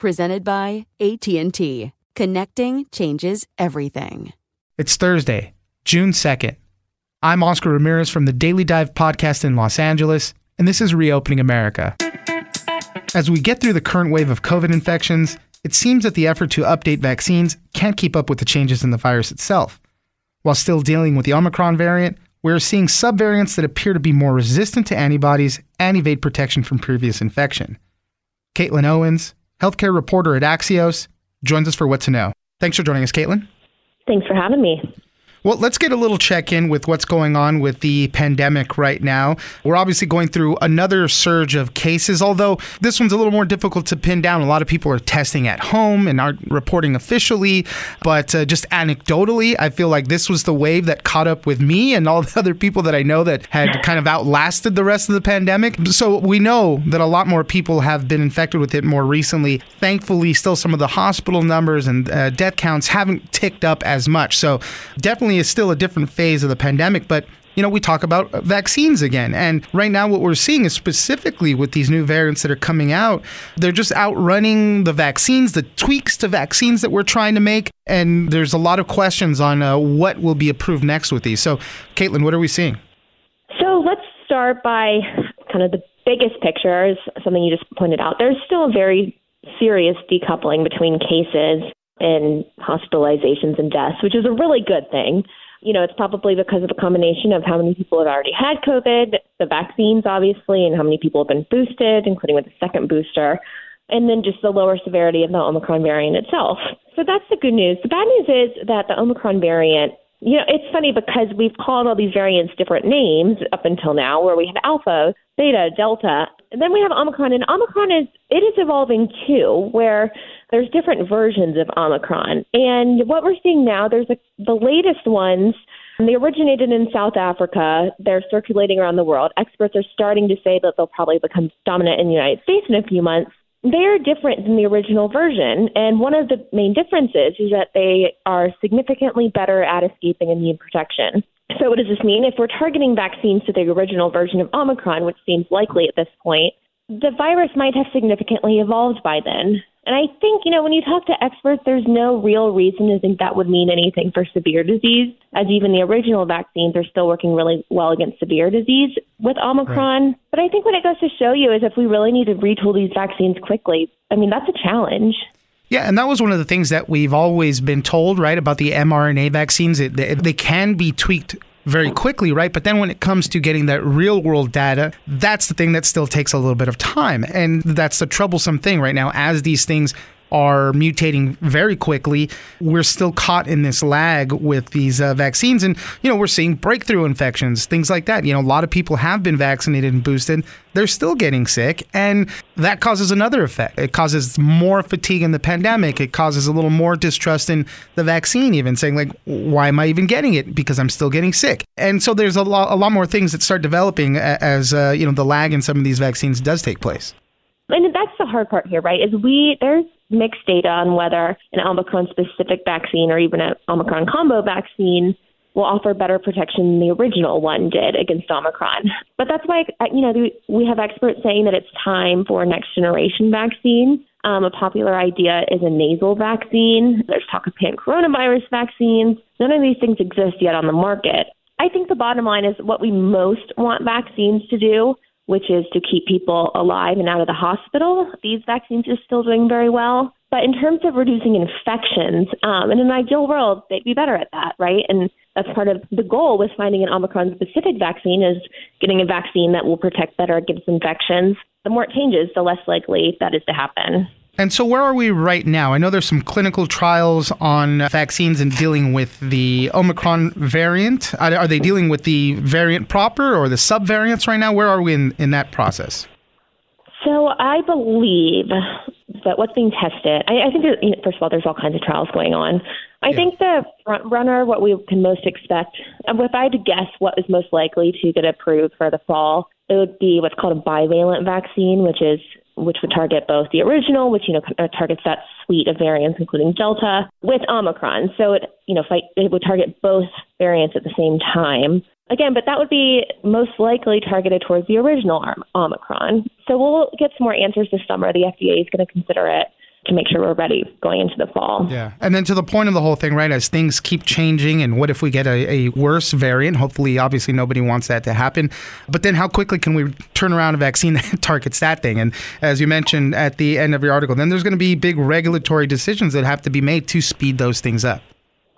presented by AT&T. Connecting changes everything. It's Thursday, June 2nd. I'm Oscar Ramirez from the Daily Dive podcast in Los Angeles, and this is Reopening America. As we get through the current wave of COVID infections, it seems that the effort to update vaccines can't keep up with the changes in the virus itself. While still dealing with the Omicron variant, we're seeing subvariants that appear to be more resistant to antibodies and evade protection from previous infection. Caitlin Owens, healthcare reporter at Axios, joins us for What to Know. Thanks for joining us, Caitlin. Thanks for having me. Well, let's get a little check in with what's going on with the pandemic right now. We're obviously going through another surge of cases, although this one's a little more difficult to pin down. A lot of people are testing at home and aren't reporting officially, but uh, just anecdotally, I feel like this was the wave that caught up with me and all the other people that I know that had kind of outlasted the rest of the pandemic. So we know that a lot more people have been infected with it more recently. Thankfully, still some of the hospital numbers and uh, death counts haven't ticked up as much. So definitely is still a different phase of the pandemic, but you know, we talk about vaccines again. And right now, what we're seeing is specifically with these new variants that are coming out, they're just outrunning the vaccines, the tweaks to vaccines that we're trying to make. And there's a lot of questions on uh, what will be approved next with these. So, Caitlin, what are we seeing? So, let's start by kind of the biggest picture, is something you just pointed out. There's still a very serious decoupling between cases in hospitalizations and deaths, which is a really good thing. You know, it's probably because of a combination of how many people have already had COVID, the vaccines, obviously, and how many people have been boosted, including with the second booster, and then just the lower severity of the Omicron variant itself. So that's the good news. The bad news is that the Omicron variant you know, it's funny because we've called all these variants different names up until now, where we have alpha, beta, delta, and then we have Omicron. And Omicron is it is evolving too, where there's different versions of Omicron. And what we're seeing now, there's a, the latest ones. They originated in South Africa. They're circulating around the world. Experts are starting to say that they'll probably become dominant in the United States in a few months they're different than the original version. And one of the main differences is that they are significantly better at escaping immune protection. So, what does this mean? If we're targeting vaccines to the original version of Omicron, which seems likely at this point, the virus might have significantly evolved by then. And I think, you know, when you talk to experts, there's no real reason to think that would mean anything for severe disease, as even the original vaccines are still working really well against severe disease with Omicron. Right. But I think what it goes to show you is if we really need to retool these vaccines quickly, I mean, that's a challenge. Yeah, and that was one of the things that we've always been told, right, about the mRNA vaccines. It, they, they can be tweaked very hmm. quickly, right? But then when it comes to getting that real world data, that's the thing that still takes a little bit of time. And that's the troublesome thing right now as these things are mutating very quickly. We're still caught in this lag with these uh, vaccines. And, you know, we're seeing breakthrough infections, things like that. You know, a lot of people have been vaccinated and boosted. They're still getting sick. And that causes another effect. It causes more fatigue in the pandemic. It causes a little more distrust in the vaccine, even saying, like, why am I even getting it? Because I'm still getting sick. And so there's a lot, a lot more things that start developing as, uh, you know, the lag in some of these vaccines does take place. And that's the hard part here, right? Is we there's mixed data on whether an Omicron specific vaccine or even an Omicron combo vaccine will offer better protection than the original one did against Omicron. But that's why, you know, we have experts saying that it's time for a next generation vaccine. Um, a popular idea is a nasal vaccine. There's talk of pan coronavirus vaccines. None of these things exist yet on the market. I think the bottom line is what we most want vaccines to do which is to keep people alive and out of the hospital. These vaccines are still doing very well. But in terms of reducing infections, um, in an ideal world, they'd be better at that, right? And that's part of the goal with finding an Omicron specific vaccine is getting a vaccine that will protect better against infections. The more it changes, the less likely that is to happen. And so, where are we right now? I know there's some clinical trials on vaccines and dealing with the Omicron variant. Are, are they dealing with the variant proper or the subvariants right now? Where are we in, in that process? So, I believe that what's being tested, I, I think, that, you know, first of all, there's all kinds of trials going on. I yeah. think the front runner, what we can most expect, if I had to guess what is most likely to get approved for the fall, it would be what's called a bivalent vaccine, which is which would target both the original, which you know targets that suite of variants, including Delta, with Omicron. So it you know fight, it would target both variants at the same time. Again, but that would be most likely targeted towards the original Omicron. So we'll get some more answers this summer. The FDA is going to consider it to make sure we're ready going into the fall. Yeah. And then to the point of the whole thing, right, as things keep changing, and what if we get a, a worse variant? Hopefully, obviously, nobody wants that to happen. But then how quickly can we turn around a vaccine that targets that thing? And as you mentioned at the end of your article, then there's going to be big regulatory decisions that have to be made to speed those things up.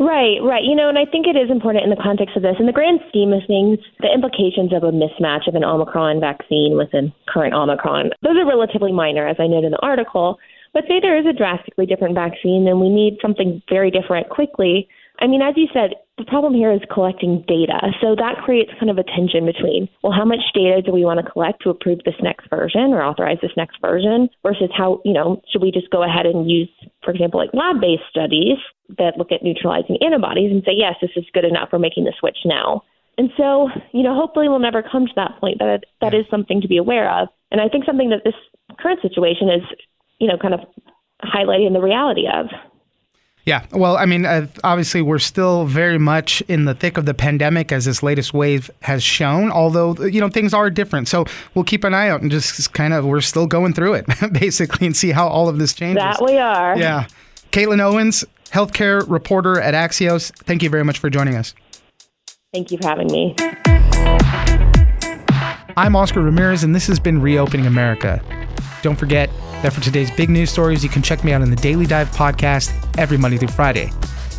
Right, right. You know, and I think it is important in the context of this, in the grand scheme of things, the implications of a mismatch of an Omicron vaccine with a current Omicron, those are relatively minor, as I noted in the article. But say there is a drastically different vaccine and we need something very different quickly. I mean, as you said, the problem here is collecting data. So that creates kind of a tension between, well, how much data do we want to collect to approve this next version or authorize this next version versus how, you know, should we just go ahead and use, for example, like lab based studies that look at neutralizing antibodies and say, yes, this is good enough, we're making the switch now. And so, you know, hopefully we'll never come to that point, but that is something to be aware of. And I think something that this current situation is you know, kind of highlighting the reality of. Yeah, well, I mean, uh, obviously, we're still very much in the thick of the pandemic, as this latest wave has shown. Although, you know, things are different, so we'll keep an eye out and just kind of we're still going through it, basically, and see how all of this changes. That we are. Yeah, Caitlin Owens, healthcare reporter at Axios. Thank you very much for joining us. Thank you for having me. I'm Oscar Ramirez, and this has been Reopening America. Don't forget that for today's big news stories, you can check me out on the Daily Dive podcast every Monday through Friday.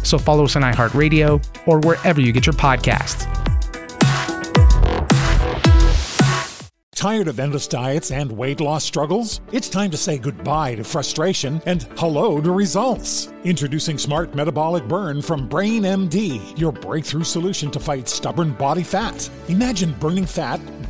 So follow us on iHeartRadio or wherever you get your podcasts. Tired of endless diets and weight loss struggles? It's time to say goodbye to frustration and hello to results. Introducing Smart Metabolic Burn from Brain MD, your breakthrough solution to fight stubborn body fat. Imagine burning fat,